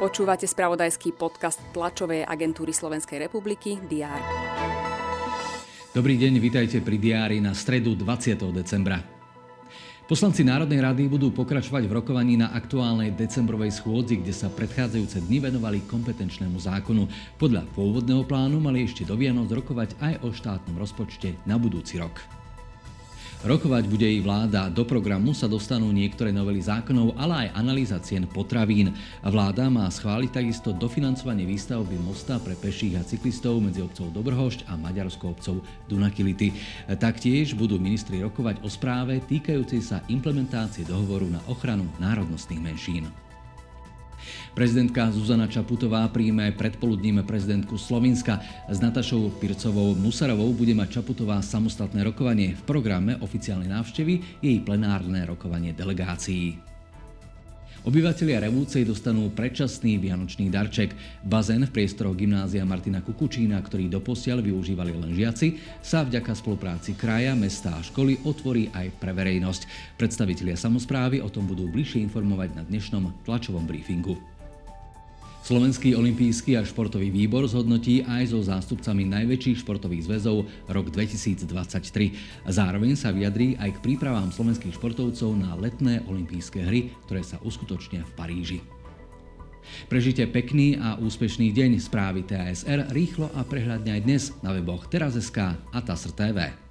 Počúvate spravodajský podcast tlačovej agentúry Slovenskej republiky DR. Dobrý deň, vitajte pri diári na stredu 20. decembra. Poslanci Národnej rady budú pokračovať v rokovaní na aktuálnej decembrovej schôdzi, kde sa predchádzajúce dni venovali kompetenčnému zákonu. Podľa pôvodného plánu mali ešte do Vianoc rokovať aj o štátnom rozpočte na budúci rok. Rokovať bude jej vláda. Do programu sa dostanú niektoré novely zákonov, ale aj analýza cien potravín. Vláda má schváliť takisto dofinancovanie výstavby mosta pre peších a cyklistov medzi obcov Dobrhošť a maďarskou obcov Dunakility. Taktiež budú ministri rokovať o správe týkajúcej sa implementácie dohovoru na ochranu národnostných menšín. Prezidentka Zuzana Čaputová príjme predpoludním prezidentku Slovenska. S Natašou Pircovou Musarovou bude mať Čaputová samostatné rokovanie. V programe oficiálnej návštevy jej plenárne rokovanie delegácií. Obyvatelia Revúcej dostanú predčasný vianočný darček. Bazén v priestoroch gymnázia Martina Kukučína, ktorý doposiaľ využívali len žiaci, sa vďaka spolupráci kraja, mesta a školy otvorí aj pre verejnosť. Predstavitelia samozprávy o tom budú bližšie informovať na dnešnom tlačovom briefingu. Slovenský olimpijský a športový výbor zhodnotí aj so zástupcami najväčších športových zväzov rok 2023. Zároveň sa vyjadrí aj k prípravám slovenských športovcov na letné olympijské hry, ktoré sa uskutočnia v Paríži. Prežite pekný a úspešný deň správy TASR rýchlo a prehľadne aj dnes na weboch teraz.sk a TASR TV.